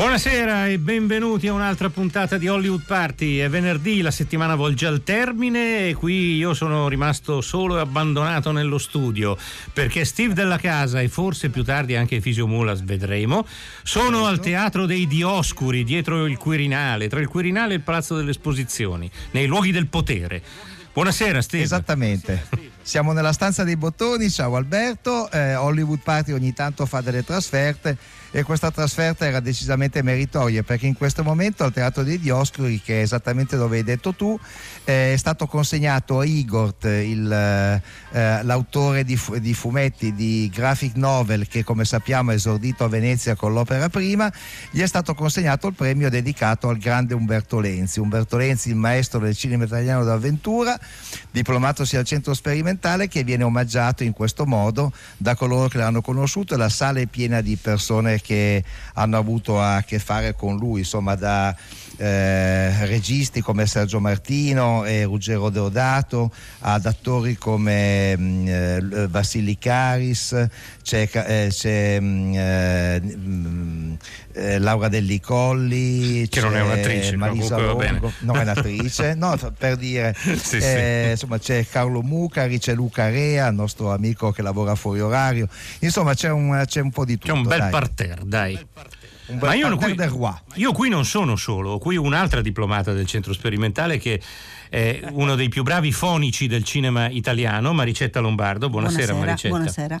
Buonasera e benvenuti a un'altra puntata di Hollywood Party. È venerdì, la settimana volge al termine e qui io sono rimasto solo e abbandonato nello studio perché Steve della casa e forse più tardi anche Fisio Mulas, vedremo, sono al Teatro dei Dioscuri, dietro il Quirinale, tra il Quirinale e il Palazzo delle Esposizioni, nei luoghi del potere. Buonasera Steve. Esattamente. Siamo nella stanza dei bottoni, ciao Alberto, eh, Hollywood Party ogni tanto fa delle trasferte e questa trasferta era decisamente meritoria perché in questo momento al Teatro dei Dioscuri, che è esattamente dove hai detto tu, eh, è stato consegnato a Igor, il, eh, l'autore di, di, fumetti di graphic novel che come sappiamo è esordito a Venezia con l'opera prima, gli è stato consegnato il premio dedicato al grande Umberto Lenzi. Umberto Lenzi, il maestro del cinema italiano d'avventura, diplomatosi al centro sperimentale che viene omaggiato in questo modo da coloro che l'hanno conosciuto e la sala è piena di persone che hanno avuto a che fare con lui, insomma da eh, registi come Sergio Martino e Ruggero Deodato ad attori come mm, eh, Vassili Caris, c'è, eh, c'è mh, mm, mh, eh, Laura Delli Colli, che non è un'attrice, Marisa Longo, non è un'attrice, no, per dire, sì, eh, sì. insomma c'è Carlo Mucari, c'è Luca Rea, nostro amico che lavora fuori orario, insomma c'è un, c'è un po' di tutto. C'è un bel dai. parterre, dai. Ma io qui, io qui, non sono solo, ho qui un'altra diplomata del centro sperimentale che è uno dei più bravi fonici del cinema italiano, Maricetta Lombardo. Buonasera, buonasera Maricetta. Buonasera.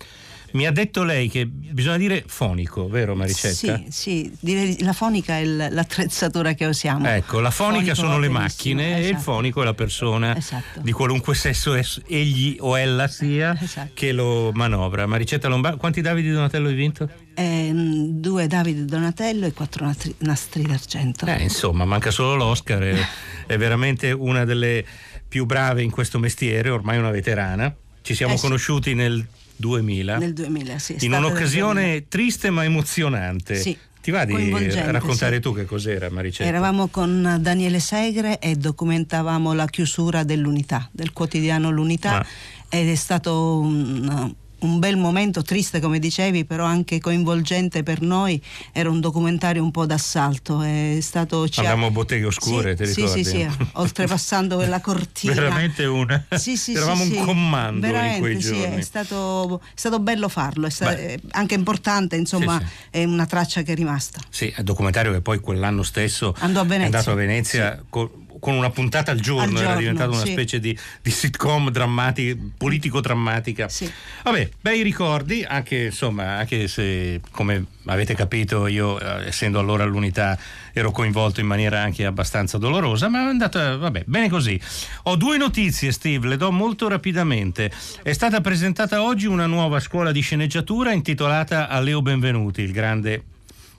Mi ha detto lei che bisogna dire fonico, vero Maricetta? Sì, sì, direi la fonica è l'attrezzatura che usiamo. Ecco, la fonica sono le macchine esatto. e il esatto. fonico è la persona esatto. di qualunque sesso egli o ella sia esatto. che lo manovra. Maricetta Lombardo, quanti Davide Donatello hai vinto? Eh, due Davide Donatello e quattro nastri, nastri d'argento. Eh, insomma, manca solo l'Oscar, è, è veramente una delle più brave in questo mestiere, ormai una veterana. Ci siamo Eh conosciuti nel 2000, Nel 2000, sì. in un'occasione 2000. triste ma emozionante. Sì, Ti va di raccontare sì. tu che cos'era, Maricetta? Eravamo con Daniele Segre e documentavamo la chiusura dell'Unità, del quotidiano L'Unità Ah. ed è stato un, un bel momento, triste come dicevi, però anche coinvolgente per noi. Era un documentario un po' d'assalto. È stato, ci ha- Andammo a botteghe oscure, sì, ti sì, ricordi? sì, sì, oltrepassando quella cortina. Veramente una. Sì, sì, Eravamo sì, un sì. comando Veramente, in quei sì, giorni. è stato, è stato bello farlo, è sta- Beh. è anche importante, insomma, Sì, sì. è una traccia che è rimasta. Sì, è un documentario che poi quell'anno stesso Andò a Venezia. è andato a Venezia co- con una puntata al giorno, Al era giorno, diventata una sì. specie di, di sitcom drammati- politico-drammatica. Sì. Vabbè, bei ricordi, anche, insomma, anche se come avete capito io, eh, essendo allora all'unità, ero coinvolto in maniera anche abbastanza dolorosa, ma è andata, vabbè, bene così. Ho due notizie, Steve, le do molto rapidamente. È stata presentata oggi una nuova scuola di sceneggiatura intitolata a Leo Benvenuti, il grande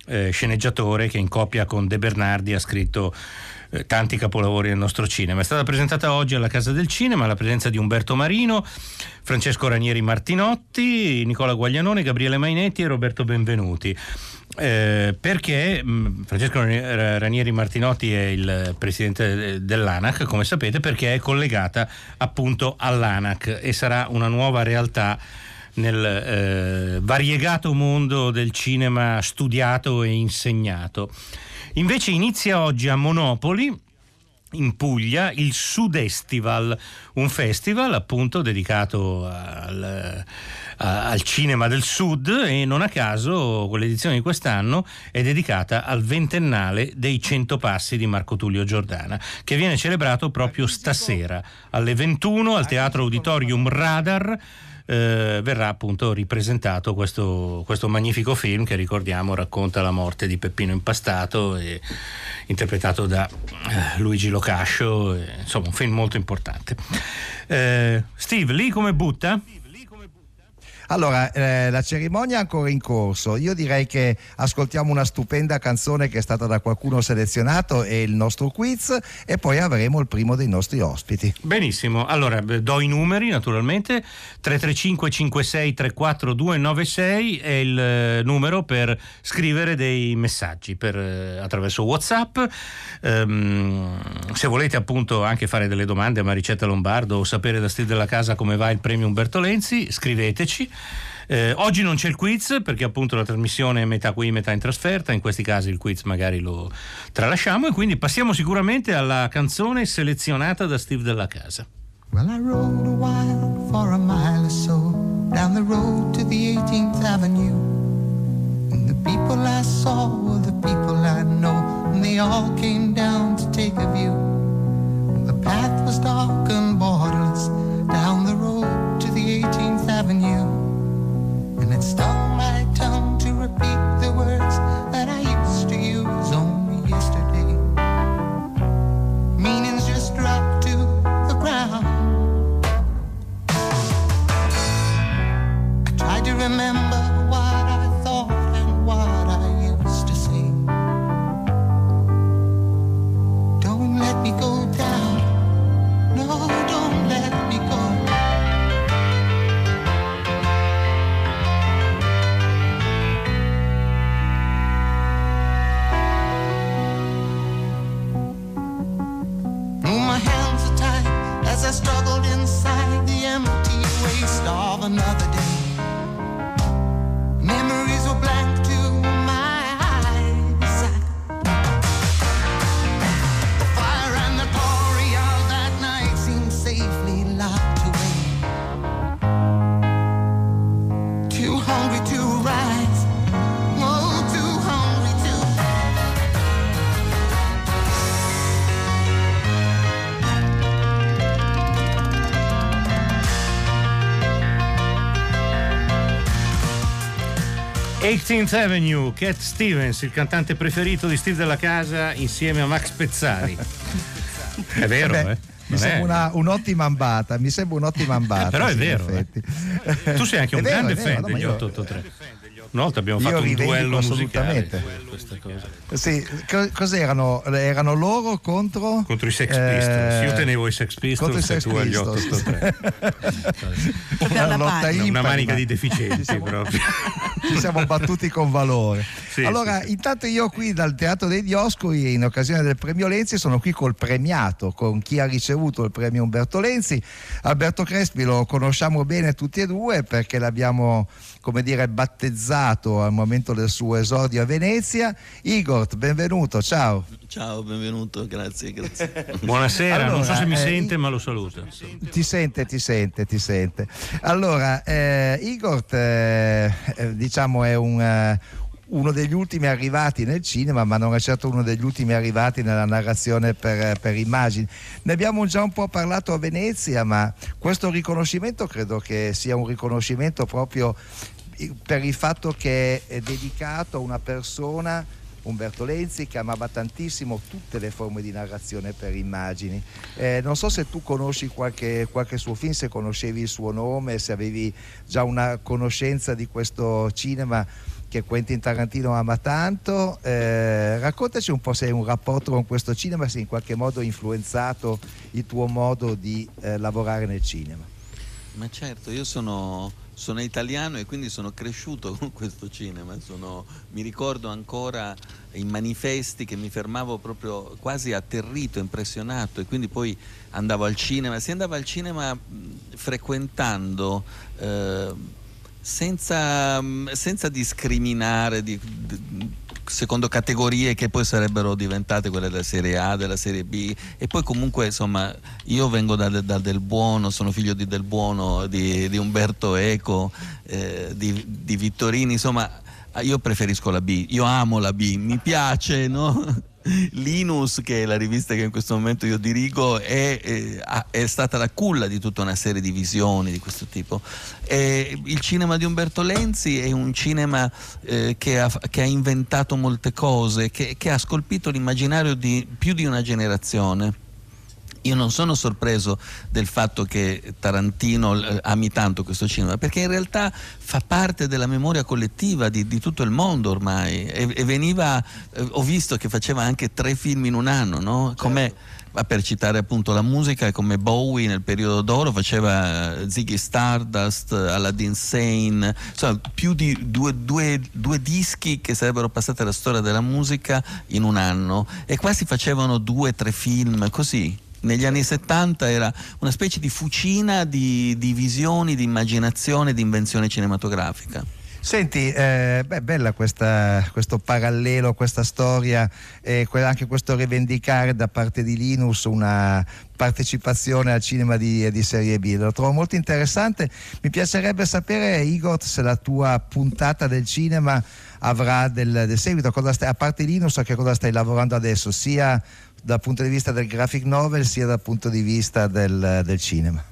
eh, sceneggiatore che in coppia con De Bernardi ha scritto eh, tanti capolavori del nostro cinema. È stata presentata oggi alla Casa del Cinema alla presenza di Umberto Marino, Francesco Ranieri Martinotti, Nicola Guaglianone, Gabriele Mainetti e Roberto Benvenuti. Eh, perché mh, Francesco Rani- Ranieri Martinotti è il presidente eh, dell'ANAC, come sapete, perché è collegata appunto all'ANAC e sarà una nuova realtà nel eh, variegato mondo del cinema studiato e insegnato. Invece inizia oggi a Monopoli in Puglia il Sudestival, un festival appunto dedicato al, al cinema del Sud e non a caso quell'edizione di quest'anno è dedicata al ventennale dei Cento Passi di Marco Tullio Giordana, che viene celebrato proprio stasera alle 21 al Teatro Auditorium Radar. Eh, verrà appunto ripresentato questo, questo magnifico film che ricordiamo racconta la morte di Peppino Impastato e interpretato da eh, Luigi Locascio, eh, insomma un film molto importante. Eh, Steve, lì come butta? Allora, eh, la cerimonia è ancora in corso. Io direi che ascoltiamo una stupenda canzone che è stata da qualcuno selezionato e il nostro quiz e poi avremo il primo dei nostri ospiti. Benissimo. Allora, do i numeri naturalmente. 335 56 34 296 è il eh, numero per scrivere dei messaggi per, eh, attraverso WhatsApp. Um, se volete appunto anche fare delle domande a Maricetta Lombardo o sapere da Steve della Casa come va il premio Umberto Lenzi, scriveteci. Eh, oggi non c'è il quiz perché appunto la trasmissione è metà qui, metà in trasferta, in questi casi il quiz magari lo tralasciamo e quindi passiamo sicuramente alla canzone selezionata da Steve della Casa. Well, I rode a while for a mile or so down the road to the 18th Avenue. And the people I saw were the people I know, and they all came down to take a view. The path was dark and borderless down the road to the 18th Avenue. stole my tongue to repeat. 18th Avenue, Cat Stevens, il cantante preferito di Steve della Casa insieme a Max Pezzari. È vero, eh? Beh. Mi sembra, una, un'ottima ambata, mi sembra un'ottima eh, ambata. Però è vero. Eh. Tu sei anche un vero, grande vero, fan degli 883. Una volta abbiamo fatto un duello musicale assolutamente. cosa. Sì, co- cos'erano? Erano loro contro? Contro i Sex Eh, Pistols. Io tenevo i Sex contro i Pistols e Sex tu agli Pistols. 883. Proprio alla lotta. Una manica ma- di deficienti proprio. ci siamo battuti con valore. Sì, allora, sì, sì. intanto io qui dal Teatro dei Dioscuri, in occasione del premio Lenzi, sono qui col premiato, con chi ha ricevuto il premio Umberto Lenzi. Alberto Crespi lo conosciamo bene tutti e due perché l'abbiamo, come dire, battezzato al momento del suo esordio a Venezia. Igor, benvenuto, ciao. Ciao, benvenuto, grazie, grazie. Buonasera, non so Allora, se mi eh, sente, ma lo saluto. Ti sente, ti sente, ti sente. Allora, eh, Igor, eh, eh, diciamo, è un, eh, uno degli ultimi arrivati nel cinema, ma non è certo uno degli ultimi arrivati nella narrazione per, per immagini. Ne abbiamo già un po' parlato a Venezia, ma questo riconoscimento credo che sia un riconoscimento proprio per il fatto che è dedicato a una persona Umberto Lenzi che amava tantissimo tutte le forme di narrazione per immagini. Eh, non so se tu conosci qualche, qualche suo film, se conoscevi il suo nome, se avevi già una conoscenza di questo cinema che Quentin Tarantino ama tanto. Eh, raccontaci un po' se hai un rapporto con questo cinema, se in qualche modo ha influenzato il tuo modo di eh, lavorare nel cinema. Ma certo, io sono, sono italiano e quindi sono cresciuto con questo cinema. Sono- mi ricordo ancora i manifesti che mi fermavo proprio quasi atterrito, impressionato e quindi poi andavo al cinema. Si andava al cinema frequentando. eh, senza, mh, senza discriminare di- di- secondo categorie che poi sarebbero diventate quelle della serie A, della serie B e poi comunque insomma io vengo da, da Del Buono, sono figlio di Del Buono, di, di Umberto Eco, eh, di, di Vittorini, insomma io preferisco la B, io amo la B, mi piace, no? Linus, che è la rivista che in questo momento io dirigo, è, eh, è stata la culla di tutta una serie di visioni di questo tipo. E il cinema di Umberto Lenzi è un cinema eh, che, ha, che ha inventato molte cose, che, che ha scolpito l'immaginario di più di una generazione. Io non sono sorpreso del fatto che Tarantino eh, ami tanto questo cinema, perché in realtà fa parte della memoria collettiva di, di tutto il mondo ormai e, e veniva, eh, ho visto che faceva anche tre film in un anno, no? Certo. Come, per citare appunto la musica, come Bowie nel periodo d'oro faceva eh, Ziggy Stardust, Aladdin Sane, insomma più di due, due, due dischi che sarebbero passati alla storia della musica in un anno e qua si facevano due o tre film così negli anni 70 era una specie di fucina di, di visioni, di immaginazione, di invenzione cinematografica. Senti, eh, beh, bella questa, questo parallelo, questa storia eh, anche questo rivendicare da parte di Linus una partecipazione al cinema di, di, serie B. Lo trovo molto interessante. Mi piacerebbe sapere, Igor, se la tua puntata del cinema avrà del, del seguito. Stai, a parte Linus, a che cosa stai lavorando adesso? Sia dal punto di vista del graphic novel sia dal punto di vista del, del cinema?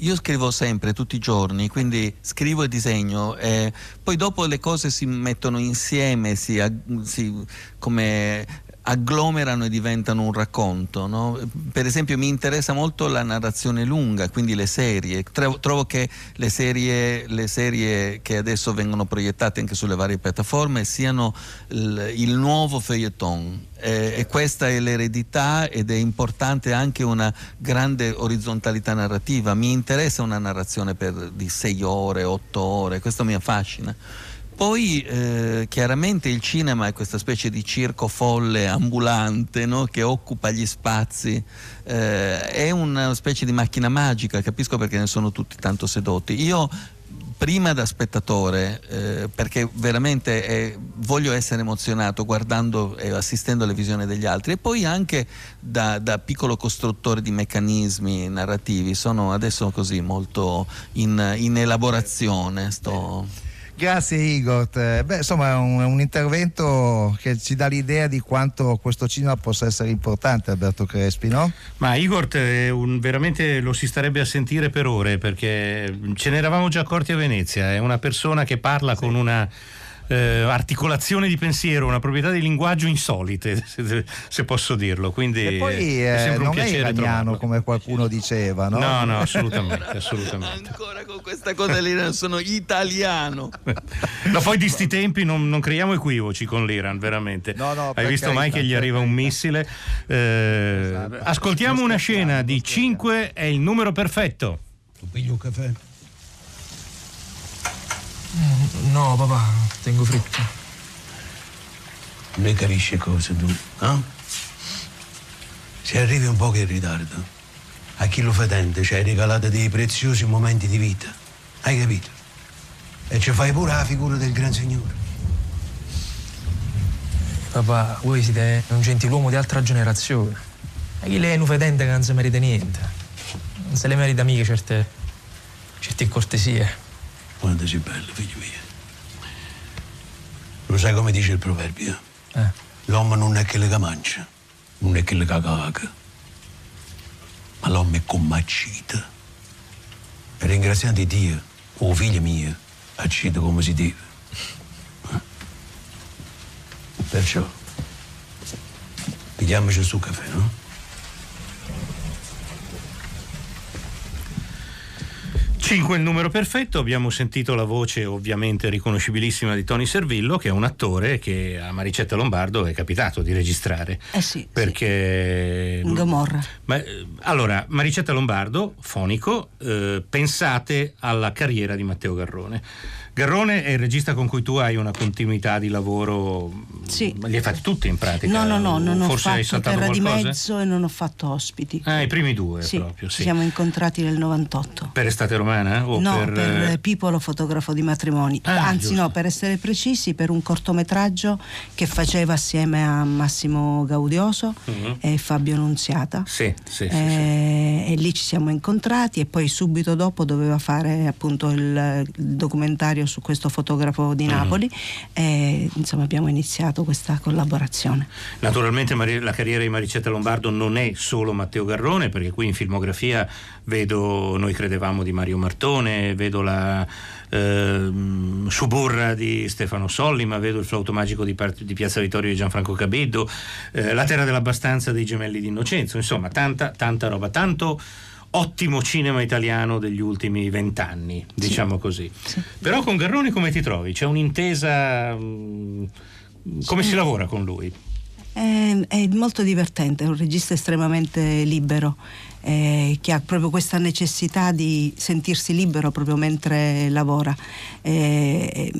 Io scrivo sempre, tutti i giorni, quindi scrivo e disegno, e poi dopo le cose si mettono insieme, si, si, come agglomerano e diventano un racconto. No? Per esempio mi interessa molto la narrazione lunga, quindi le serie. Trovo che le serie, le serie che adesso vengono proiettate anche sulle varie piattaforme siano il, nuovo feuilleton. Eh, e questa è l'eredità ed è importante anche una grande orizzontalità narrativa. Mi interessa una narrazione per, di sei ore, otto ore, questo mi affascina. Poi eh, chiaramente il cinema è questa specie di circo folle ambulante no? che occupa gli spazi, eh, è una specie di macchina magica, capisco perché ne sono tutti tanto sedotti. Io prima da spettatore, eh, perché veramente eh, voglio essere emozionato guardando e assistendo alle visioni degli altri, e poi anche da, da, piccolo costruttore di meccanismi narrativi, sono adesso così molto in, in elaborazione. Sto... Grazie Igor. Beh, insomma è un, un, intervento che ci dà l'idea di quanto questo cinema possa essere importante, Alberto Crespi, no? Ma Igor un, veramente lo si starebbe a sentire per ore perché ce ne eravamo già accorti a Venezia, è una persona che parla sì. con una eh, articolazione di pensiero, una proprietà di linguaggio insolite, se, se posso dirlo. Quindi e poi è eh, non è iraniano come qualcuno diceva, no? No, no, assolutamente, assolutamente. Ancora con questa cosa l'Iran sono italiano. no, poi di sti tempi non, non, creiamo equivoci con l'Iran, veramente. No, no, Hai visto mai che gli arriva un missile? Eh, esatto. Ascoltiamo una scena di 5 è il numero perfetto. Tu pigli un caffè? No, papà, tengo fretta. Non capisci cosa tu, no? Se arrivi un po' in ritardo, a chi lo fedente ci hai regalato dei preziosi momenti di vita. Hai capito? E ci fai pure la figura del Gran Signore. Papà, voi siete un gentiluomo di altra generazione. E chi lei è un fedente che non si merita niente. Non se le merita mica certe, certe cortesie. Quanto sei bello, figlio mio. Lo sai come dice il proverbio? Eh. L'uomo non è che le mangia, non è che le caga, ma l'uomo è commaccita. E ringraziando Dio, o oh figlio mio, accida come si deve. Eh? Perciò, pigliamoci su caffè, no? 5 il numero perfetto, abbiamo sentito la voce ovviamente riconoscibilissima di Tony Servillo, che è un attore che a Maricetta Lombardo è capitato di registrare. Eh sì. Perché... Sì. Gomorra. Ma, allora, Maricetta Lombardo, fonico, eh, pensate alla carriera di Matteo Garrone. Garrone è il regista con cui tu hai una continuità di lavoro. Sì. Li hai fatti tutti in pratica? No, no, no, non Forse ho fatto Terra qualcosa? di Mezzo e non ho fatto ospiti. Ah, i primi due sì, proprio, sì. Ci siamo incontrati nel 98. Per Estate Romana? O no, per, per eh, Pipolo, fotografo di matrimoni. Ah, Anzi, giusto. no, per essere precisi, per un cortometraggio che faceva assieme a Massimo Gaudioso uh-huh. e Fabio Nunziata. Sì, sì, e, sì, sì. E lì ci siamo incontrati e poi subito dopo doveva fare appunto il, il documentario su questo fotografo di mm. Napoli mm. e insomma abbiamo iniziato questa collaborazione. Naturalmente la carriera di Maricetta Lombardo non è solo Matteo Garrone, perché qui in filmografia vedo Noi credevamo di Mario Martone, vedo la eh, Suburra di Stefano Sollima, vedo il flauto magico di, di Piazza Vittorio di Gianfranco Cabeddo, eh, La terra dell'abbastanza dei gemelli di Innocenzo, insomma tanta, tanta roba, tanto ottimo cinema italiano degli ultimi vent'anni, diciamo sì. così. Sì. Però con Garrone come ti trovi? C'è un'intesa... Mh, mm, come sì. si lavora con lui? È, è, molto divertente, è un regista estremamente libero. Eh, che ha proprio questa necessità di sentirsi libero proprio mentre lavora eh,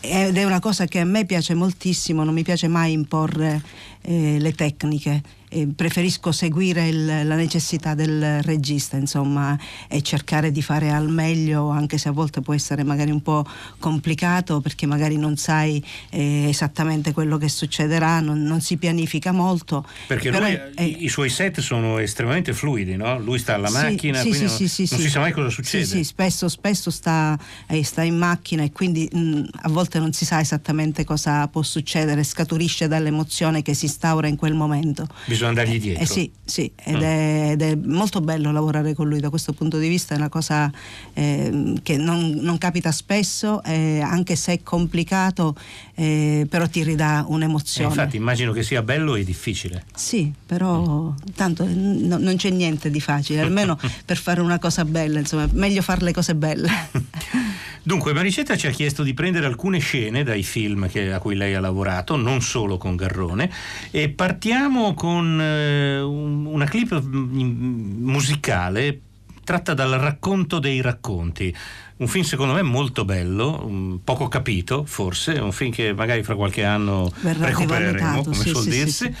ed è una cosa che a me piace moltissimo, non mi piace mai imporre eh, le tecniche eh, preferisco seguire il, la necessità del regista, insomma, e cercare di fare al meglio, anche se a volte può essere magari un po' complicato perché magari non sai eh, esattamente quello che succederà, non, non, si pianifica molto. Perché lui, è, i, suoi set sono estremamente fluidi, no? Lui sta alla macchina, sì, sì, non, sì, non si sa mai cosa succede. Sì, spesso, spesso sta, eh, sta, in macchina e quindi mh, a volte non si sa esattamente cosa può succedere, scaturisce dall'emozione che si instaura in quel momento. Bisogna bisogna andargli eh, dietro. Eh, sì, sì ed, mm. è, ed, è, molto bello lavorare con lui da questo punto di vista, è una cosa eh, che non, non, capita spesso, eh, anche se è complicato, eh, però ti ridà un'emozione. infatti immagino che sia bello e difficile. Sì, però tanto no, non c'è niente di facile, almeno per fare una cosa bella, insomma, meglio fare le cose belle. Dunque, Maricetta ci ha chiesto di prendere alcune scene dai film che, a cui lei ha lavorato, non solo con Garrone, e partiamo con eh, una clip mm, musicale tratta dal racconto dei racconti. Un film secondo me molto bello, poco capito forse, un film che magari fra qualche anno Verrà recupereremo, come sì, suol sì, dirsi. Sì,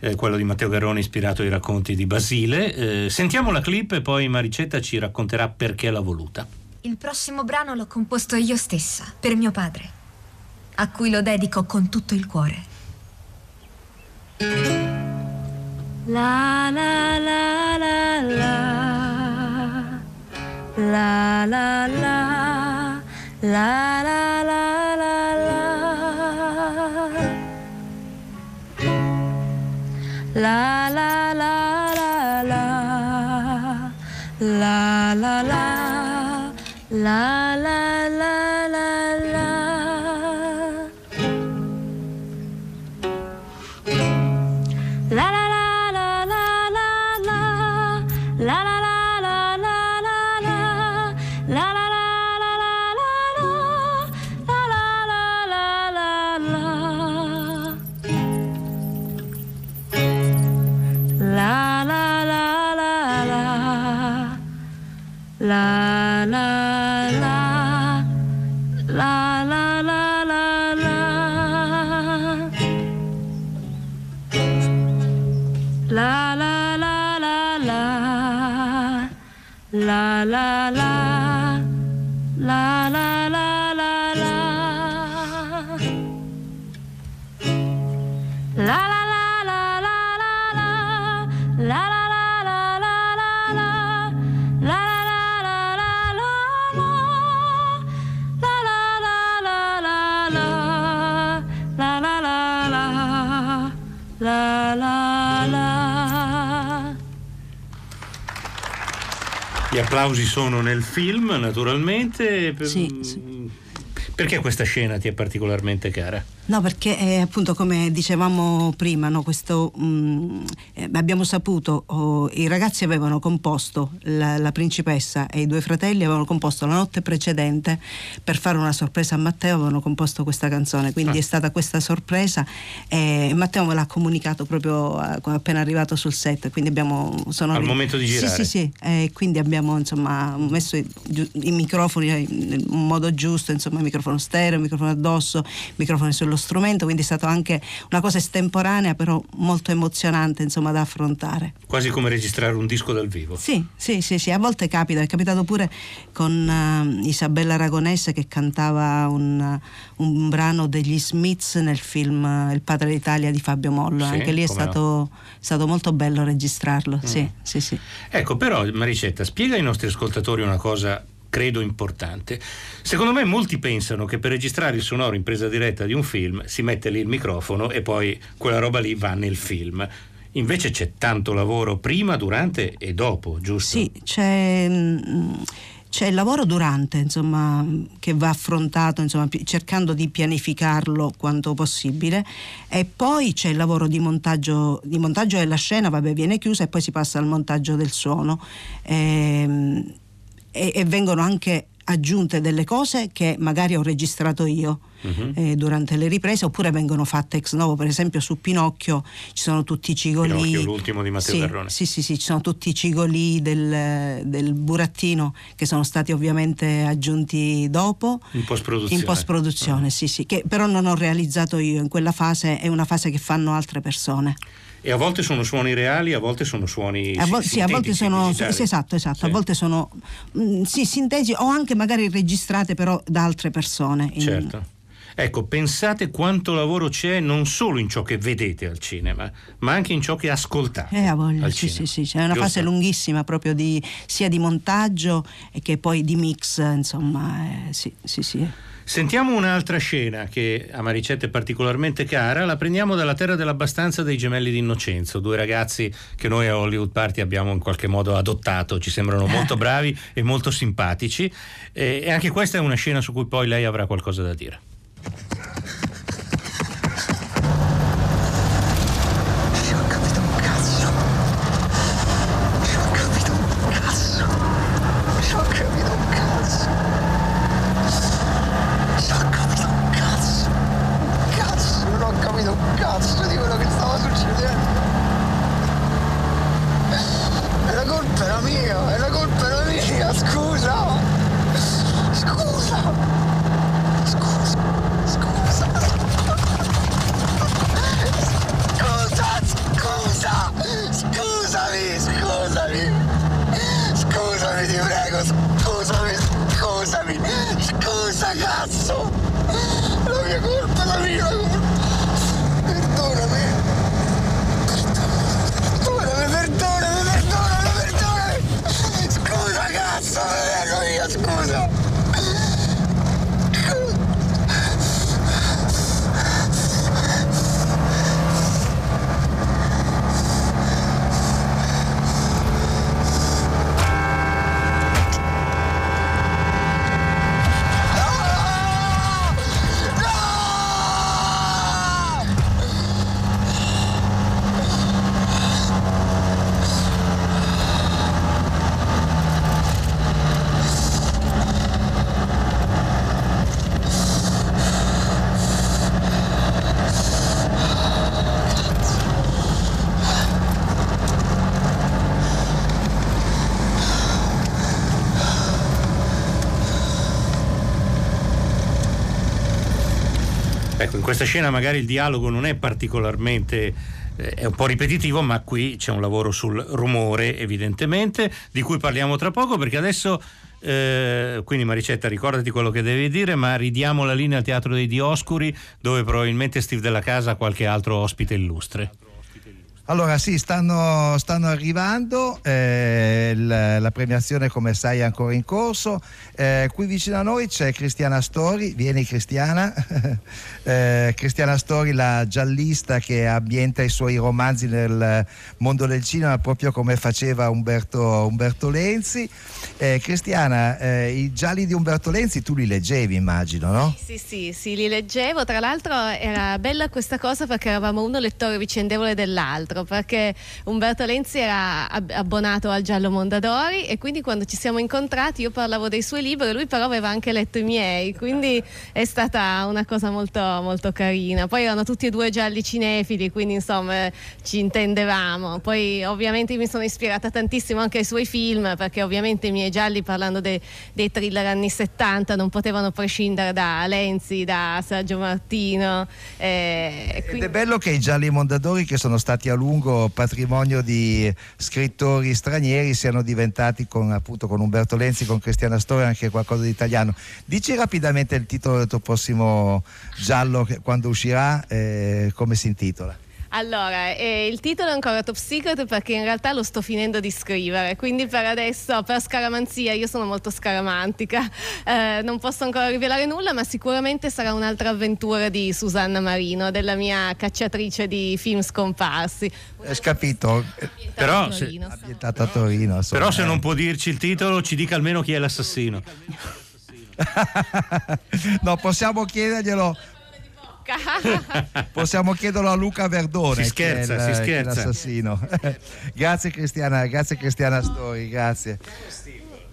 eh, quello di Matteo Garrone ispirato ai racconti di Basile. Eh, sentiamo la clip e poi Maricetta ci racconterà perché l'ha voluta. Il prossimo brano l'ho composto io stessa, per mio padre, a cui lo dedico con tutto il cuore. La la la la la. La la la. La la la love. Gli applausi sono nel film, naturalmente. Sì, sì. Perché questa scena ti è particolarmente cara? No, perché eh, appunto come dicevamo prima, no, questo, mh, mm, eh, abbiamo saputo, oh, i ragazzi avevano composto, la, la, principessa e i due fratelli avevano composto la notte precedente per fare una sorpresa a Matteo, avevano composto questa canzone, quindi ah. è stata questa sorpresa e Matteo me l'ha comunicato proprio eh, appena arrivato sul set, quindi abbiamo... Sono, Al momento di girare? Sì, sì, sì, quindi abbiamo insomma messo i, i microfoni in modo giusto, insomma il microfono stereo, il microfono addosso, il microfono sullo dello strumento, quindi è stata anche una cosa estemporanea, però molto emozionante insomma, da affrontare. Quasi come registrare un disco dal vivo. Sì, sì, sì, sì. a volte capita, è capitato pure con uh, Isabella Aragonese che cantava un, un, brano degli Smiths nel film uh, Il padre d'Italia di Fabio Mollo, sì, anche lì è stato, no. stato, molto bello registrarlo, mm. sì, sì, sì. Ecco, però Maricetta, spiega ai nostri ascoltatori una cosa credo importante. Secondo me molti pensano che per registrare il sonoro in presa diretta di un film si mette lì il microfono e poi quella roba lì va nel film. Invece c'è tanto lavoro prima, durante e dopo, giusto? Sì, c'è, mm, c'è il lavoro durante, insomma, che va affrontato insomma, cercando di pianificarlo quanto possibile e poi c'è il lavoro di montaggio, di montaggio della scena, vabbè, viene chiusa e poi si passa al montaggio del suono. Ehm, e, e vengono anche aggiunte delle cose che magari ho registrato io uh-huh. eh, durante le riprese oppure vengono fatte ex novo. Per esempio su Pinocchio ci sono tutti i cigoli Pinocchio l'ultimo di Matteo sì, Garrone sì sì sì ci sono tutti i cigoli del, del, burattino che sono stati ovviamente aggiunti dopo. In post-produzione. In post-produzione uh-huh. sì sì che però non ho realizzato io. In quella fase è una fase che fanno altre persone e a volte sono suoni reali, a volte sono suoni a vo- sì, a volte sono sì, esatto, esatto, sì. a volte sono mh, mm, sì, sintesi o anche magari registrate però da altre persone. In... Certo. Ecco, pensate quanto lavoro c'è non solo in ciò che vedete al cinema, ma anche in ciò che ascoltate. Eh, a voglia, sì, sì, sì, c'è una Giusto? fase lunghissima proprio di, sia di montaggio che poi di mix, insomma, eh, sì, sì, sì. Sentiamo un'altra scena che a Maricetta è particolarmente cara, la prendiamo dalla terra dell'abbastanza dei gemelli di Innocenzo, due ragazzi che noi a Hollywood Party abbiamo in qualche modo adottato, ci sembrano molto bravi e molto simpatici e anche questa è una scena su cui poi lei avrà qualcosa da dire. Questa scena magari il dialogo non è particolarmente eh, è un po' ripetitivo, ma qui c'è un lavoro sul rumore, evidentemente, di cui parliamo tra poco, perché adesso. Eh, quindi Maricetta ricordati quello che devi dire ma ridiamo la linea al Teatro dei Dioscuri dove probabilmente Steve della Casa ha qualche altro ospite illustre allora sì, stanno, stanno arrivando, eh, la, la, premiazione come sai è ancora in corso, eh, qui vicino a noi c'è Cristiana Stori, vieni Cristiana, eh, Cristiana Stori la giallista che ambienta i suoi romanzi nel mondo del cinema proprio come faceva Umberto, Umberto Lenzi. Eh, Cristiana, eh, i gialli di Umberto Lenzi tu li leggevi immagino, no? Sì, sì, sì, li leggevo, tra l'altro era bella questa cosa perché eravamo uno lettore vicendevole dell'altro teatro perché Umberto Lenzi era abbonato al Giallo Mondadori e quindi quando ci siamo incontrati io parlavo dei suoi libri, lui però aveva anche letto i miei, quindi è stata una cosa molto, molto carina. Poi erano tutti e due gialli cinefili, quindi insomma ci intendevamo. Poi ovviamente mi sono ispirata tantissimo anche ai suoi film perché ovviamente i miei gialli parlando de, dei thriller anni 70 non potevano prescindere da Lenzi, da Sergio Martino. Eh, quindi... Ed è bello che i gialli Mondadori che sono stati a lui lungo patrimonio di scrittori stranieri siano diventati con, appunto, con Umberto Lenzi, con Cristiana Storia anche qualcosa di italiano. Dici rapidamente il titolo del tuo prossimo giallo quando uscirà, eh, come si intitola? Allora, eh, il titolo è ancora top secret perché in realtà lo sto finendo di scrivere, quindi per adesso, per scaramanzia, io sono molto scaramantica, eh, non posso ancora rivelare nulla, ma sicuramente sarà un'altra avventura di Susanna Marino, della mia cacciatrice di film scomparsi. Hai capito? Però se, ambientata a Torino. insomma, però se eh. non può dirci il titolo, ci dica almeno chi è l'assassino. no, possiamo chiederglielo. Possiamo chiederlo a Luca Verdone. Si scherza, che è il- si scherza. l'assassino. grazie Cristiana, grazie Cristiana Stori, grazie.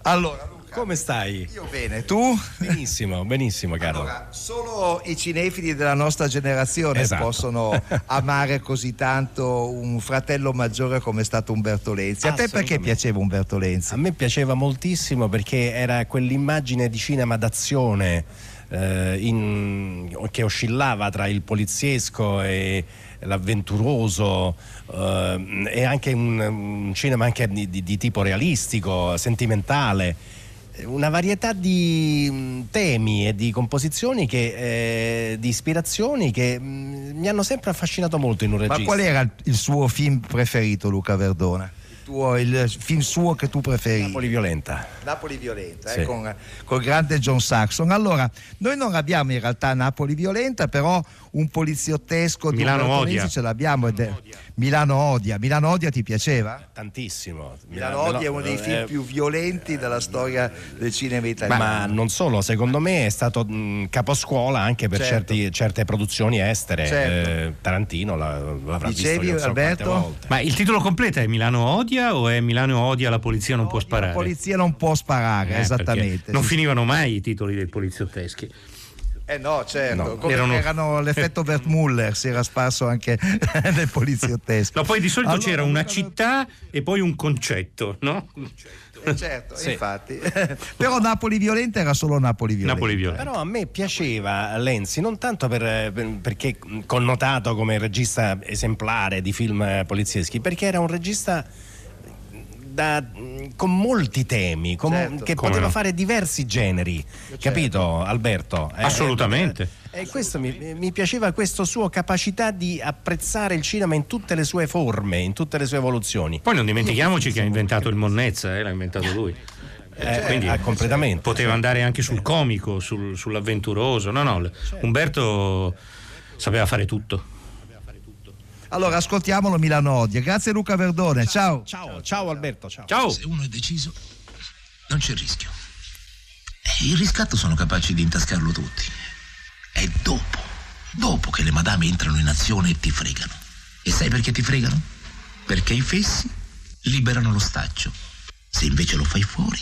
Allora, Luca, Come stai? io bene, tu? Benissimo, benissimo, caro. Allora, solo i cinefili della nostra generazione Esatto. possono amare così tanto un fratello maggiore come è stato Umberto Lenzi. A te perché piaceva Umberto Lenzi? A me piaceva moltissimo perché era quell'immagine di cinema d'azione eh, in- che oscillava tra il poliziesco e l'avventuroso eh, e anche un, un cinema anche di, di- di tipo realistico, sentimentale. Una varietà di mh, temi e di composizioni che, eh, di ispirazioni che mh, mi hanno sempre affascinato molto in un regista. Ma qual era il- il suo film preferito, Luca Verdone? Il, tuo- il film suo che tu preferivi? Napoli violenta. Napoli Violenta, Sì. eh, con, col grande John Saxon. Allora, noi non abbiamo in realtà Napoli Violenta, però un poliziottesco di Milano Umberto odia. Ce l'abbiamo. ed è- Milano Odia. Milano Odia ti piaceva? Tantissimo. Milano Odia è uno dei film Eh, più violenti della storia del cinema italiano. Ma non solo, secondo me è stato mh, caposcuola anche per Certo. certi- certe produzioni estere. Certo. Eh, Tarantino la- l'avrà Dicevi, visto io Alberto? Ma il titolo completo è Milano odia o è Milano odia la polizia non può La sparare? polizia non può sparare, Eh, esattamente. Non finivano mai i titoli dei poliziotteschi. Eh no, certo, No, come erano- erano l'effetto Bert Muller, si era sparso anche nel poliziottesco. No, poi di solito Allora, c'era una città e poi un concetto, no? Eh, certo, Sì. infatti. Però Napoli Violenta era solo Napoli Violenta. Napoli violenta. Però a me piaceva Lenzi, non tanto per- per- perché connotato come regista esemplare di film eh, polizieschi, perché era un regista da- con molti temi, con- Certo. che Come poteva no. fare diversi generi, capito Alberto? Eh, Assolutamente. eh, E questo mi, mi piaceva questa sua capacità di apprezzare il cinema in tutte le sue forme, in tutte le sue evoluzioni. Poi non dimentichiamoci che ha inventato il Monnezza, eh, l'ha inventato lui. Eh, quindi ah, completamente. poteva andare anche sul comico, sul- sull'avventuroso. No, no, l- Umberto sapeva fare tutto. Allora, ascoltiamolo Milano Odia. Grazie Luca Verdone, ciao. Ciao, ciao Alberto, ciao. Ciao! Se uno è deciso, non c'è rischio. E il riscatto sono capaci di intascarlo tutti. È dopo, dopo che le madame entrano in azione e ti fregano. E sai perché ti fregano? Perché i fessi liberano lo staccio. Se invece lo fai fuori,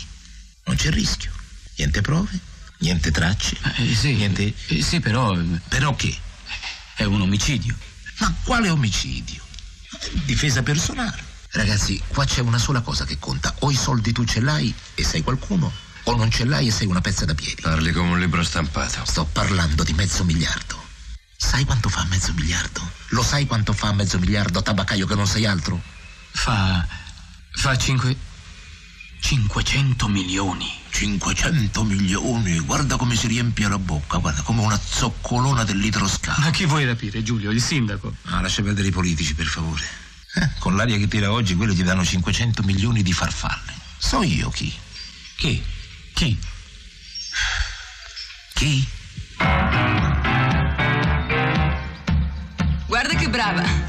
non c'è rischio. Niente prove, niente tracce. sì, niente. sì, però Però che? è un omicidio. Ma quale omicidio? Difesa personale. Ragazzi, qua c'è una sola cosa che conta. O i soldi tu ce l'hai e sei qualcuno, o non ce l'hai e sei una pezza da piedi. Parli come un libro stampato. Sto parlando di mezzo miliardo. Sai quanto fa mezzo miliardo? Lo sai quanto fa mezzo miliardo, tabaccaio, che non sei altro? Fa. fa 5. 500 milioni. 500 milioni, guarda come si riempie la bocca, guarda, come una zoccolona del litro scalo. Ma chi vuoi rapire, Giulio? Il sindaco? Ah, lascia perdere i politici, per favore. Eh, con l'aria che tira oggi, quelli ti danno 500 milioni di farfalle. So io chi. Chi? Chi? Chi? Guarda che brava!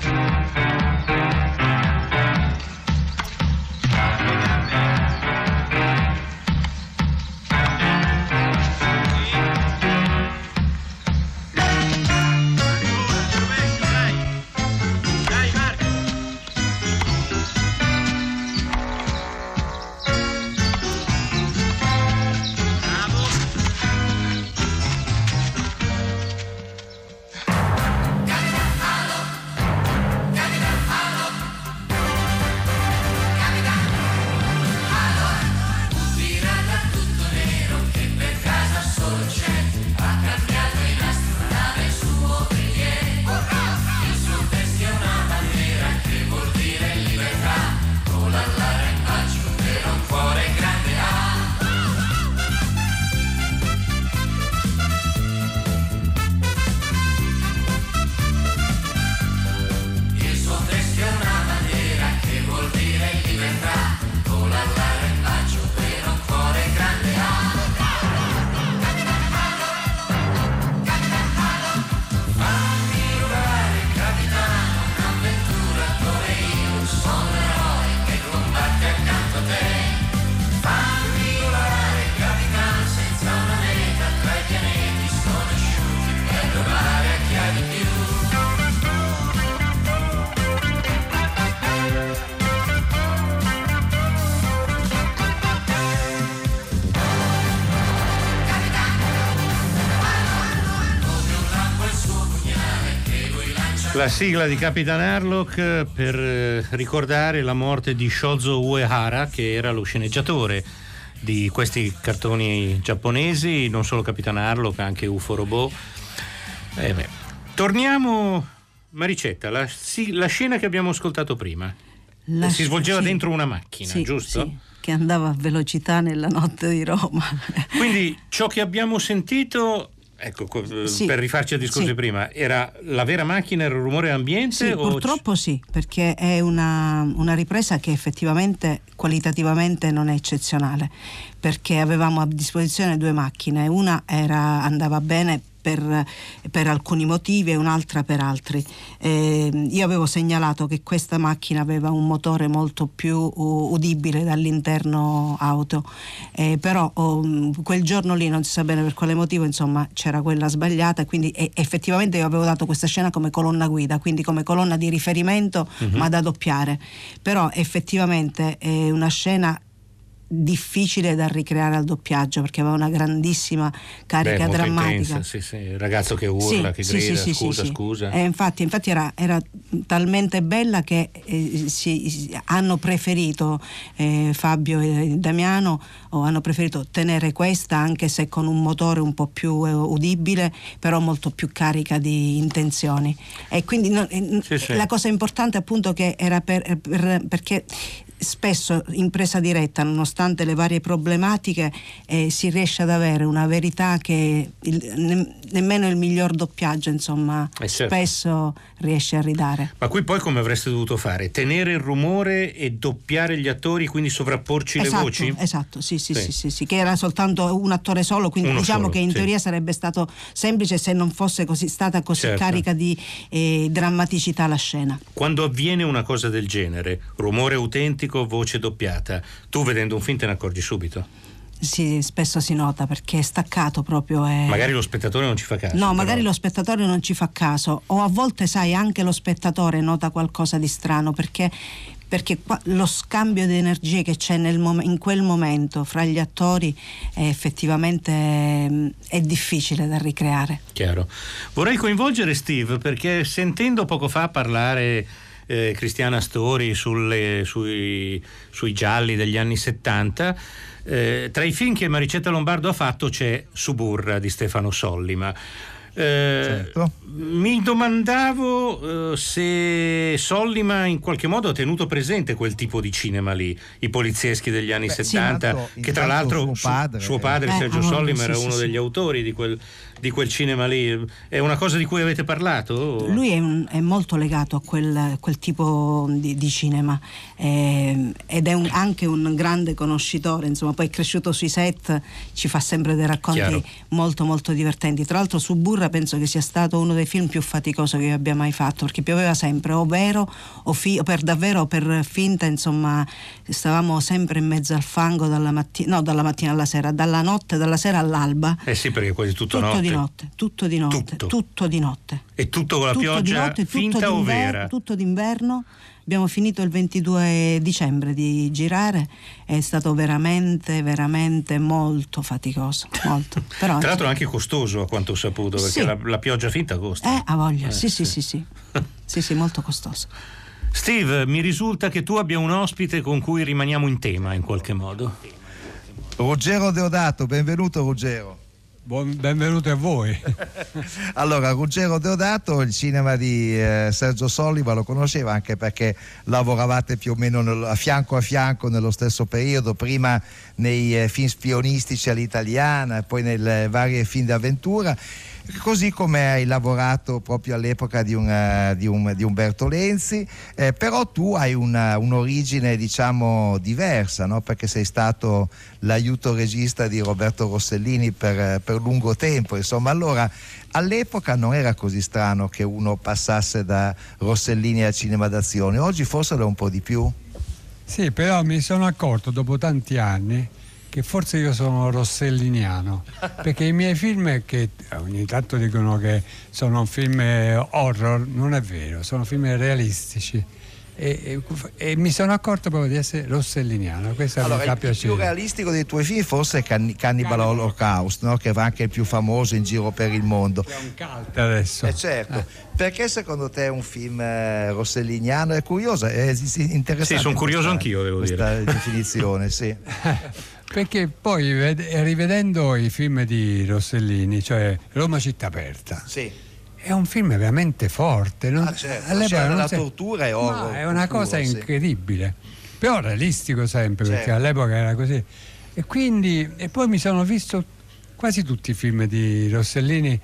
La sigla di Capitan Harlock per eh, ricordare la morte di Shozo Uehara, che era lo sceneggiatore di questi cartoni giapponesi, non solo Capitan Harlock, anche UFO Robot. Eh. Torniamo, Maricetta, la, sì, la, scena che abbiamo ascoltato prima. La, si svolgeva sì, dentro una macchina, sì, giusto? Sì, che andava a velocità nella notte di Roma. Quindi ciò che abbiamo sentito Ecco, sì, per rifarci al discorso sì. di prima, era la vera macchina, era il rumore ambiente? Sì, purtroppo c- sì, perché è una, una, ripresa che effettivamente qualitativamente non è eccezionale, perché avevamo a disposizione due macchine, una era, andava bene per, per, alcuni motivi e un'altra per altri. Eh, io avevo segnalato che questa macchina aveva un motore molto più udibile dall'interno auto, eh, però oh, quel giorno lì non si sa bene per quale motivo, insomma c'era quella sbagliata, quindi e, effettivamente io avevo dato questa scena come colonna guida, quindi come colonna di riferimento uh-huh. ma da doppiare, però effettivamente è una scena difficile da ricreare al doppiaggio perché aveva una grandissima carica Beh, drammatica. Intensa, sì, sì. Il ragazzo che urla, sì, che grida, scusa, scusa. Eh, infatti, infatti era, era, talmente bella che eh, si, hanno preferito eh, Fabio e Damiano o hanno preferito tenere questa anche se con un motore un po' più eh, udibile però molto più carica di intenzioni e quindi no, eh, la cosa importante appunto che era per, per, perché spesso in presa diretta, nonostante le varie problematiche, eh, si riesce ad avere una verità che il, ne, nemmeno il miglior doppiaggio, insomma, eh certo. spesso riesce a ridare. Ma qui poi come avreste dovuto fare? Tenere il rumore e doppiare gli attori, quindi sovrapporci esatto, le voci? Esatto, sì sì, sì. Sì, sì, che era soltanto un attore solo, quindi Uno diciamo solo, che in teoria sarebbe stato semplice se non fosse così, stata così certo. carica di eh, drammaticità la scena. Quando avviene una cosa del genere, rumore autentico, voce doppiata, tu vedendo un film te ne accorgi subito? Sì, spesso si nota perché è staccato proprio. E... Magari lo spettatore non ci fa caso. No, però. magari lo spettatore non ci fa caso. O a volte, sai, anche lo spettatore nota qualcosa di strano perché, perché lo scambio di energie che c'è mom- in quel momento fra gli attori è effettivamente è difficile da ricreare. Chiaro. Vorrei coinvolgere Steve perché sentendo poco fa parlare. Eh, Cristiana Stori sulle, sui, sui gialli degli anni 70 eh, tra i film che Maricetta Lombardo ha fatto c'è Suburra di Stefano Sollima. Eh, certo. Mi domandavo eh, se Sollima in qualche modo ha tenuto presente quel tipo di cinema lì, i polizieschi degli anni Beh, 70, sì, che tra l'altro suo padre, suo padre Sergio ah, Sollima sì, era sì, uno degli autori di quel, di quel cinema lì. È una cosa di cui avete parlato? Lui è, è molto legato a quel, quel tipo di, di cinema eh, ed è un, anche un grande conoscitore, insomma, poi è cresciuto sui set, ci fa sempre dei racconti Chiaro. molto molto divertenti. Tra l'altro su Burra penso che sia stato uno dei film più faticosi che io abbia mai fatto, perché pioveva sempre, o vero o, fi, o per davvero o per finta, insomma, stavamo sempre in mezzo al fango dalla mattina, no, dalla mattina alla sera, dalla notte, dalla sera all'alba. Eh sì, perché quasi tutto, tutto notte di notte, tutto di notte, tutto, tutto di notte. E tutto con la tutto pioggia notte, finta o vera? Tutto d'inverno. Abbiamo finito il 22 dicembre di girare, è stato veramente, veramente molto faticoso. Molto. Però, Tra l'altro anche costoso a quanto ho saputo, perché sì. la, la, pioggia finta costa. Eh, ha voglia, eh, sì, sì, sì, sì. sì, sì, molto costoso. Steve, mi risulta che tu abbia un ospite con cui rimaniamo in tema in qualche modo. Ruggero Deodato, benvenuto Ruggero. Buon, benvenuti a voi. allora, Ruggero Deodato, il cinema di eh, Sergio Soliva lo conosceva anche perché lavoravate più o meno nel, a fianco a fianco nello stesso periodo, prima nei eh, film spionistici all'italiana, poi nelle varie film d'avventura così come hai lavorato proprio all'epoca di, una, di, un, di Umberto Lenzi, eh, però tu hai una, un'origine diciamo diversa, no? perché sei stato l'aiuto regista di Roberto Rossellini per, per lungo tempo, insomma allora all'epoca non era così strano che uno passasse da Rossellini a cinema d'azione, oggi forse lo è un po' di più. Sì, però mi sono accorto dopo tanti anni che forse io sono rosselliniano, perché i miei film che ogni tanto dicono che sono film horror, non è vero, sono film realistici e, e, e, mi sono accorto proprio di essere rosselliniano. Questo allora, mi fa il piacere. più realistico dei tuoi film forse è Canni- Cannibal Holocaust, no? che va anche il più famoso in giro per il mondo. È un cult adesso. Eh certo. Eh. Perché secondo te è un film eh, rosselliniano? È curioso, è interessante. Sì, sono curioso questa, anch'io, devo questa dire. Questa definizione, sì. Perché poi rivedendo i film di Rossellini, cioè Roma città aperta. Sì è un film veramente forte. Non, ah, certo. All'epoca cioè, la sei... tortura è oro. è una cosa sì. incredibile, però realistico sempre, certo. perché all'epoca era così. E quindi, e poi mi sono visto quasi tutti i film di Rossellini,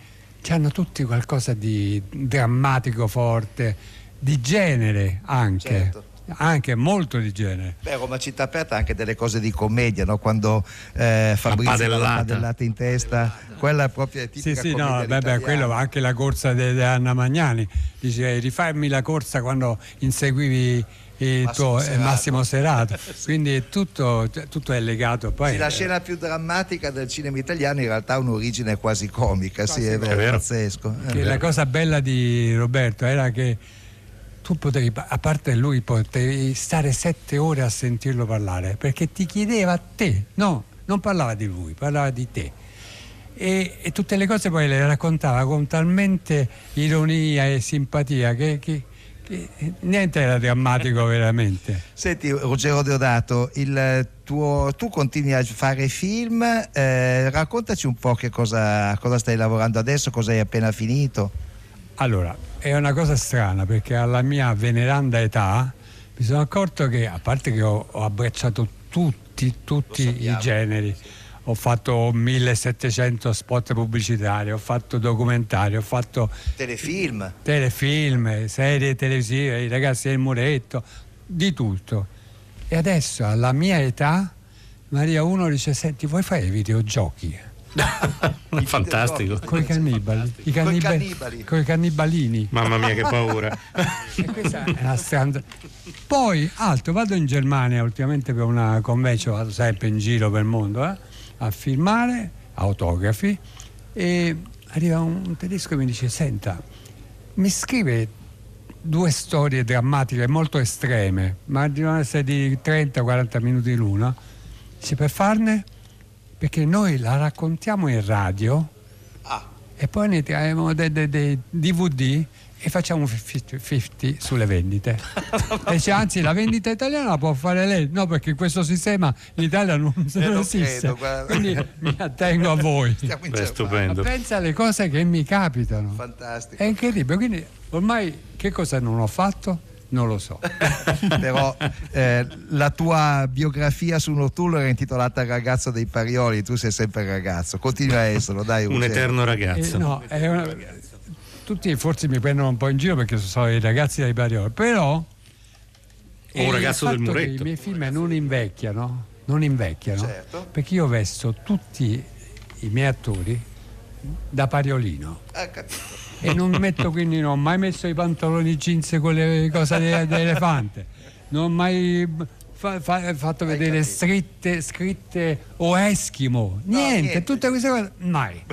hanno tutti qualcosa di drammatico forte, di genere anche. Certo anche molto di genere. Beh, Roma città aperta ha anche delle cose di commedia, no? quando eh, Fabrizio la padellata in testa, quella è proprio tipica Sì, sì, no, beh, beh, quello anche la corsa di Anna Magnani, dice rifarmi la corsa quando inseguivi il Massimo, tuo, Serato. Massimo Serato, quindi tutto, tutto, è legato. Poi, sì, la scena più drammatica del cinema italiano in realtà ha un'origine quasi comica, quasi sì, è vero, è vero. pazzesco. È vero. La cosa bella di Roberto era che tu potevi, a parte lui, potevi stare sette ore a sentirlo parlare perché ti chiedeva a te, no, non parlava di lui, parlava di te. E, e tutte le cose poi le raccontava con talmente ironia e simpatia che, che, niente era drammatico veramente. Senti Ruggero Deodato, tuo, tu continui a fare film, eh, raccontaci un po' che cosa, cosa stai lavorando adesso, cosa hai appena finito. Allora, è una cosa strana perché alla mia veneranda età mi sono accorto che, a parte che ho, ho abbracciato tutti, tutti i generi, ho fatto 1700 spot pubblicitari, ho fatto documentari, ho fatto telefilm, telefilm serie televisive, i ragazzi del muretto, di tutto. E adesso alla mia età Maria uno dice senti vuoi fare i videogiochi? Fantastico. Con i cannibali. I cannibali. Con i cannibalini. Mamma mia che paura. e questa è una strana. Poi, altro, vado in Germania ultimamente per una convention, vado sempre in giro per il mondo eh, a filmare autografi e arriva un tedesco e mi dice senta, mi scrive due storie drammatiche molto estreme, ma devono essere di 30-40 minuti l'una. Dice per farne perché noi la raccontiamo in radio ah. e poi ne tiriamo dei, dei, dei DVD e facciamo 50-50 sulle vendite. e dice, anzi, la vendita italiana la può fare lei, no, perché questo sistema in Italia non, eh, non esiste. Credo, Quindi mi attengo a voi. Beh, stupendo. Ma pensa alle cose che mi capitano. Fantastico. È incredibile. Quindi ormai che cosa non ho fatto? Non lo so. Però eh, la tua biografia su Notturno era intitolata Ragazzo dei Parioli, tu sei sempre ragazzo, continua a esserlo, dai. Un eterno ragazzo. Eh, no, una... tutti forse mi prendono un po' in giro perché sono i ragazzi dei Parioli, però... O un ragazzo del muretto. I miei film non invecchiano, non invecchiano, certo. perché io vesto tutti i miei attori da Pariolino. Ah, e non metto quindi non ho mai messo i pantaloni jeans con le cose dell'elefante non ho mai fa, fa, fatto vedere scritte, scritte o Eskimo. Niente, no, niente, tutte queste cose mai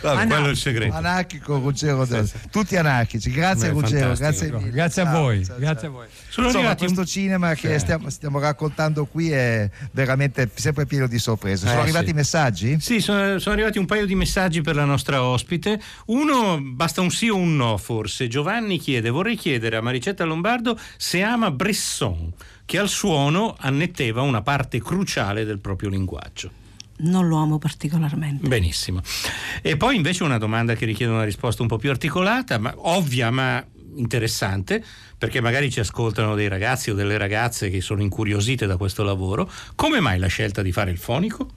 Vabbè, quello è il segreto. Anarchico Ruggero sì, sì. Tutti anarchici. Grazie Beh, Ruggero, grazie mille. Grazie a voi. Ciao, grazie ciao. a voi. Sono Insomma, questo un... cinema che stiamo, stiamo, raccontando qui è veramente sempre pieno di sorprese. Sono eh, arrivati sì. messaggi? Sì, sono, sono, arrivati un paio di messaggi per la nostra ospite. Uno, basta un sì o un no forse. Giovanni chiede, vorrei chiedere a Maricetta Lombardo se ama Bresson, che al suono annetteva una parte cruciale del proprio linguaggio non lo amo particolarmente. Benissimo. E poi invece una domanda che richiede una risposta un po' più articolata, ma ovvia ma interessante, perché magari ci ascoltano dei ragazzi o delle ragazze che sono incuriosite da questo lavoro. Come mai la scelta di fare il fonico?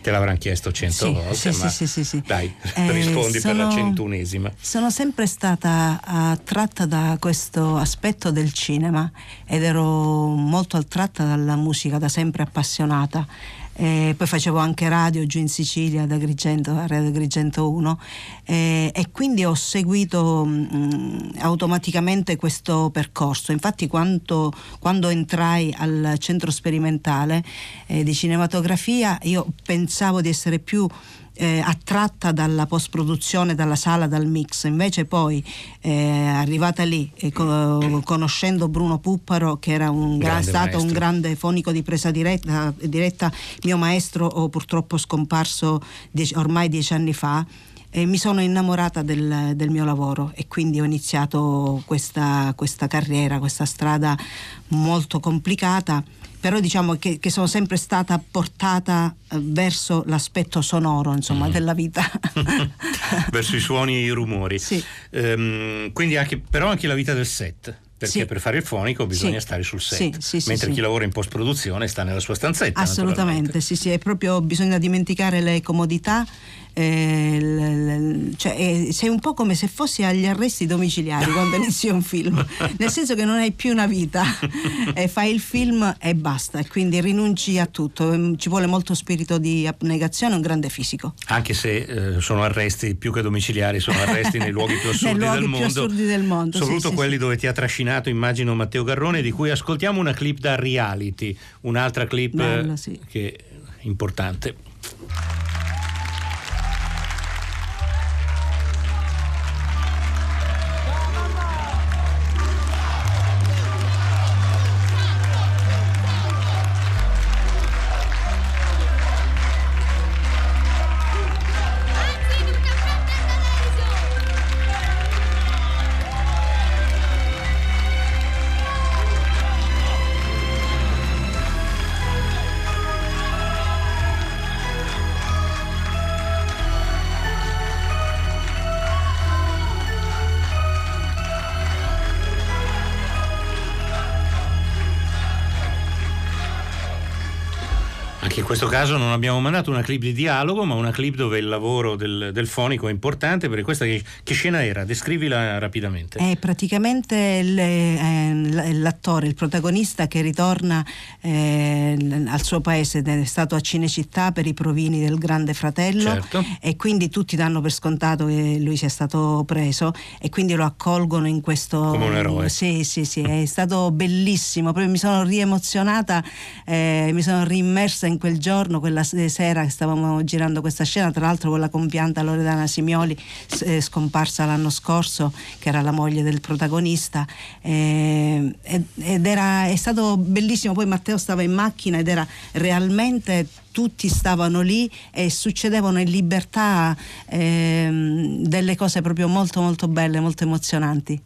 Te l'avranno chiesto cento sì, volte, sì, ma sì, sì, sì, dai, eh, rispondi sono, per la centunesima. Sono sempre stata attratta da questo aspetto del cinema ed ero molto attratta dalla musica, da sempre appassionata eh, poi facevo anche radio giù in Sicilia da Agrigento, a Radio Agrigento 1 eh, e quindi ho seguito mh, mm, automaticamente questo percorso. Infatti quando, quando entrai al centro sperimentale eh, di cinematografia io pensavo di essere più eh, attratta dalla post-produzione, dalla sala, dal mix. Invece poi eh, arrivata lì, e co- conoscendo Bruno Pupparo, che era un gra- stato maestro. un grande fonico di presa diretta, diretta mio maestro oh, purtroppo scomparso dieci- ormai dieci anni fa, e mi sono innamorata del, del mio lavoro e quindi ho iniziato questa, questa carriera, questa strada molto complicata, però diciamo che, che sono sempre stata portata eh, verso l'aspetto sonoro insomma, della vita. verso i suoni e i rumori. Ehm, quindi anche, però anche la vita del set. Perché Sì. per fare il fonico bisogna Sì. stare sul set, Sì, sì, sì, mentre sì. chi lavora in post produzione sta nella sua stanzetta. Assolutamente, sì, sì, è proprio bisogna dimenticare le comodità. Eh, l- l- cioè, eh, sei un po' come se fossi agli arresti domiciliari quando inizi un film, nel senso che non hai più una vita, e fai il film e basta, e quindi rinunci a tutto. Mm, Ci vuole molto spirito di abnegazione un grande fisico. Anche se eh, sono arresti più che domiciliari, sono arresti nei luoghi più assurdi luoghi del più mondo. assurdi del mondo, Soprattutto sì, quelli sì. dove ti ha trascinato, immagino, Matteo Garrone, di cui ascoltiamo una clip da reality, un'altra clip eh, Bello, sì. che è importante. Questo caso non abbiamo mandato una clip di dialogo, ma una clip dove il lavoro del, del fonico è importante. Perché questa che, che scena era? Descrivila rapidamente. È praticamente il- eh, l'attore, il protagonista che ritorna eh, al suo paese, è stato a Cinecittà per i provini del Grande Fratello Certo. e quindi tutti danno per scontato che lui sia stato preso e quindi lo accolgono in questo... Come un eroe. Sì, sì, sì, è stato bellissimo, proprio mi sono riemozionata, eh, mi sono rimmersa in quel giorno, quella s- sera che stavamo girando questa scena, tra l'altro con la compianta Loredana Simioli, eh, scomparsa l'anno scorso, che era la moglie del protagonista, eh, ed, era, è stato bellissimo, poi Matteo stava in macchina ed era realmente tutti stavano lì e succedevano in libertà ehm, delle cose proprio molto molto belle, molto emozionanti.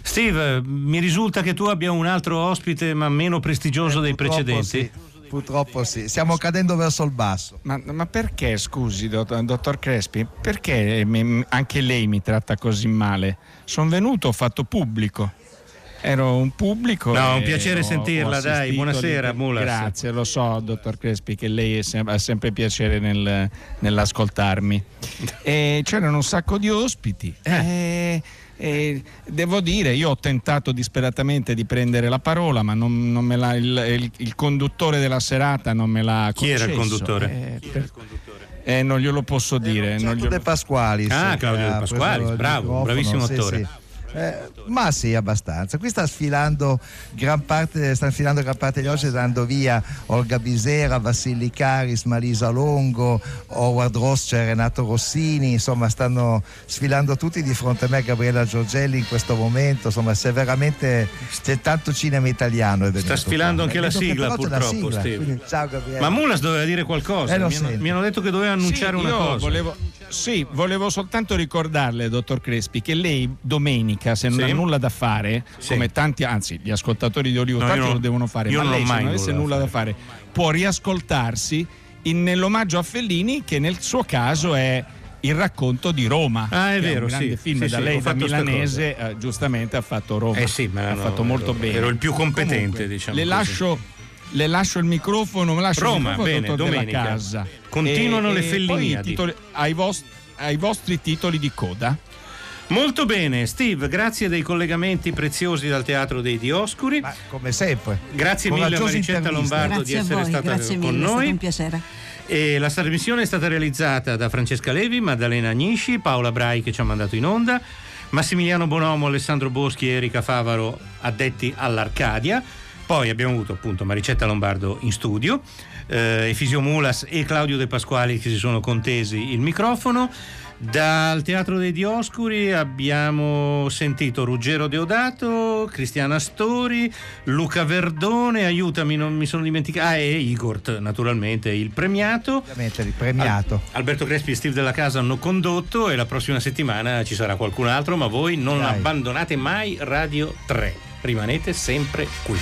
Steve, mi risulta che tu abbia un altro ospite, ma meno prestigioso dei precedenti. sì. Purtroppo sì, stiamo cadendo verso il basso. Ma, ma perché, scusi, dott- dottor Crespi, perché mi- anche lei mi tratta così male? Sono venuto, ho fatto pubblico. Ero un pubblico. No, un piacere ho- sentirla, ho dai, buonasera, Mulas. Grazie, lo so, dottor Crespi, che lei sem- ha sempre piacere nel- nell'ascoltarmi. e c'erano un sacco di ospiti. E- e devo dire, io ho tentato disperatamente di prendere la parola, ma non, non me l'ha- il, il- il conduttore della serata non me l'ha Chi era il conduttore? Eh, per- eh, non glielo posso dire. non glielo- De Pasquali. Ah, Claudio De Pasqualis, bravo, un bravissimo attore. Eh, ma sì, abbastanza. Qui sta sfilando gran parte, sta sfilando gran parte degli oggi, dando via Olga Bisera, Vassili Caris, Malisa Longo, Howard Roscher, Renato Rossini, insomma stanno sfilando tutti di fronte a me, Gabriella Giorgelli in questo momento, insomma se veramente c'è tanto cinema italiano. è Sta sfilando qua. anche la Vedo che sigla, c'è la purtroppo, sigla, ciao Gabriella. Ma Mulas doveva dire qualcosa. Eh, mi, hanno, mi hanno detto che doveva annunciare Sì, una io cosa. Volevo, sì, volevo soltanto ricordarle, dottor Crespi, che lei domenica, se non Sì. ha nulla da fare, Sì. come tanti, anzi, gli ascoltatori di Hollywood No, Party non- lo devono fare, ma non lei, se non avesse nulla da fare, può riascoltarsi in- nell'omaggio a Fellini, che nel suo caso è il racconto di Roma. Ah, è vero, un grande sì. film Sì, da lei da milanese, eh, giustamente ha fatto Roma. Eh sì, ma ha no, fatto molto ero- bene. ero il più competente, Comunque, diciamo Le così. lascio, le lascio il microfono, me lascio Roma, il microfono bene, dottor della domenica. casa. Continuano le poi i Felliniadi. titoli- ai, vos- ai vostri titoli di coda. Molto bene, Steve, grazie dei collegamenti preziosi dal Teatro dei Dioscuri. come sempre. Grazie mille a Maricetta. Lombardo Grazie di essere voi, stata grazie con mille, è stato noi. un piacere. E la trasmissione è stata realizzata da Francesca Levi, Maddalena Agnisci, Paola Brai che ci ha mandato in onda, Massimiliano Bonomo, Alessandro Boschi e Erika Favaro addetti all'Arcadia. Poi abbiamo avuto appunto Maricetta Lombardo in studio, eh, Efisio Mulas e Claudio De Pasquali che si sono contesi il microfono. Dal Teatro dei Dioscuri abbiamo sentito Ruggero Deodato, Cristiana Stori, Luca Verdone, aiutami, non mi sono dimenticato, ah, e Igor, naturalmente, il premiato. Ovviamente il premiato. Al- Alberto Crespi e Steve della Casa hanno condotto e la prossima settimana ci sarà qualcun altro, ma voi non Dai. abbandonate mai Radio 3, rimanete sempre qui.